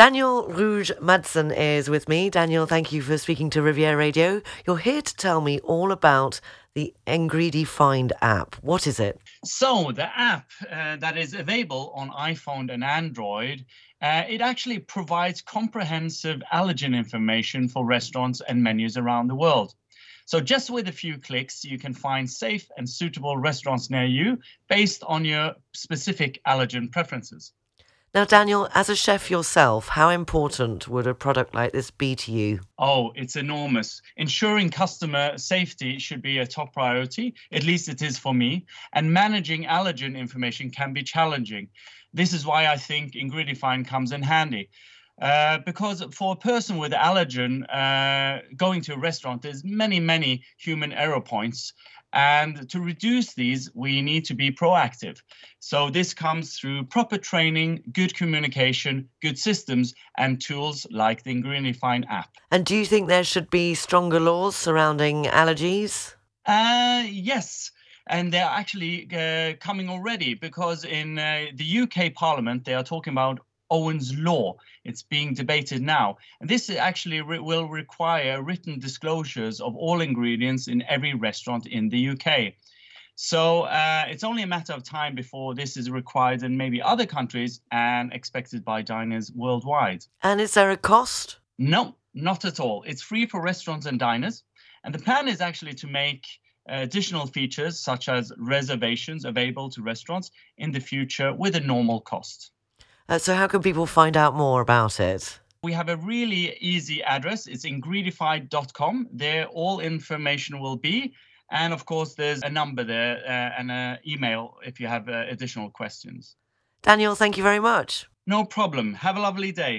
Daniel Rouge Madsen is with me. Daniel, thank you for speaking to Riviera Radio. You're here to tell me all about the Ingredifind app. What is it? So, the app uh, that is available on iPhone and Android, uh, it actually provides comprehensive allergen information for restaurants and menus around the world. So, just with a few clicks, you can find safe and suitable restaurants near you based on your specific allergen preferences. Now, Daniel, as a chef yourself, how important would a product like this be to you? Oh, it's enormous. Ensuring customer safety should be a top priority, at least it is for me, and managing allergen information can be challenging. This is why I think Ingredifind comes in handy. Uh, because for a person with allergen uh, going to a restaurant, there's many, many human error points. And to reduce these, we need to be proactive. So this comes through proper training, good communication, good systems, and tools like the Ingredifind app. And do you think there should be stronger laws surrounding allergies? Uh, yes and they're actually uh, coming already because in uh, the UK Parliament they are talking about Owen's Law. It's being debated now. And this actually re- will require written disclosures of all ingredients in every restaurant in the UK. So uh, it's only a matter of time before this is required in maybe other countries and expected by diners worldwide. And is there a cost? No, not at all. It's free for restaurants and diners. And the plan is actually to make additional features such as reservations available to restaurants in the future with a normal cost. Uh, so, how can people find out more about it? We have a really easy address. It's ingredifind.com. There, all information will be. And of course, there's a number there uh, and an email if you have uh, additional questions. Daniel, thank you very much. No problem. Have a lovely day.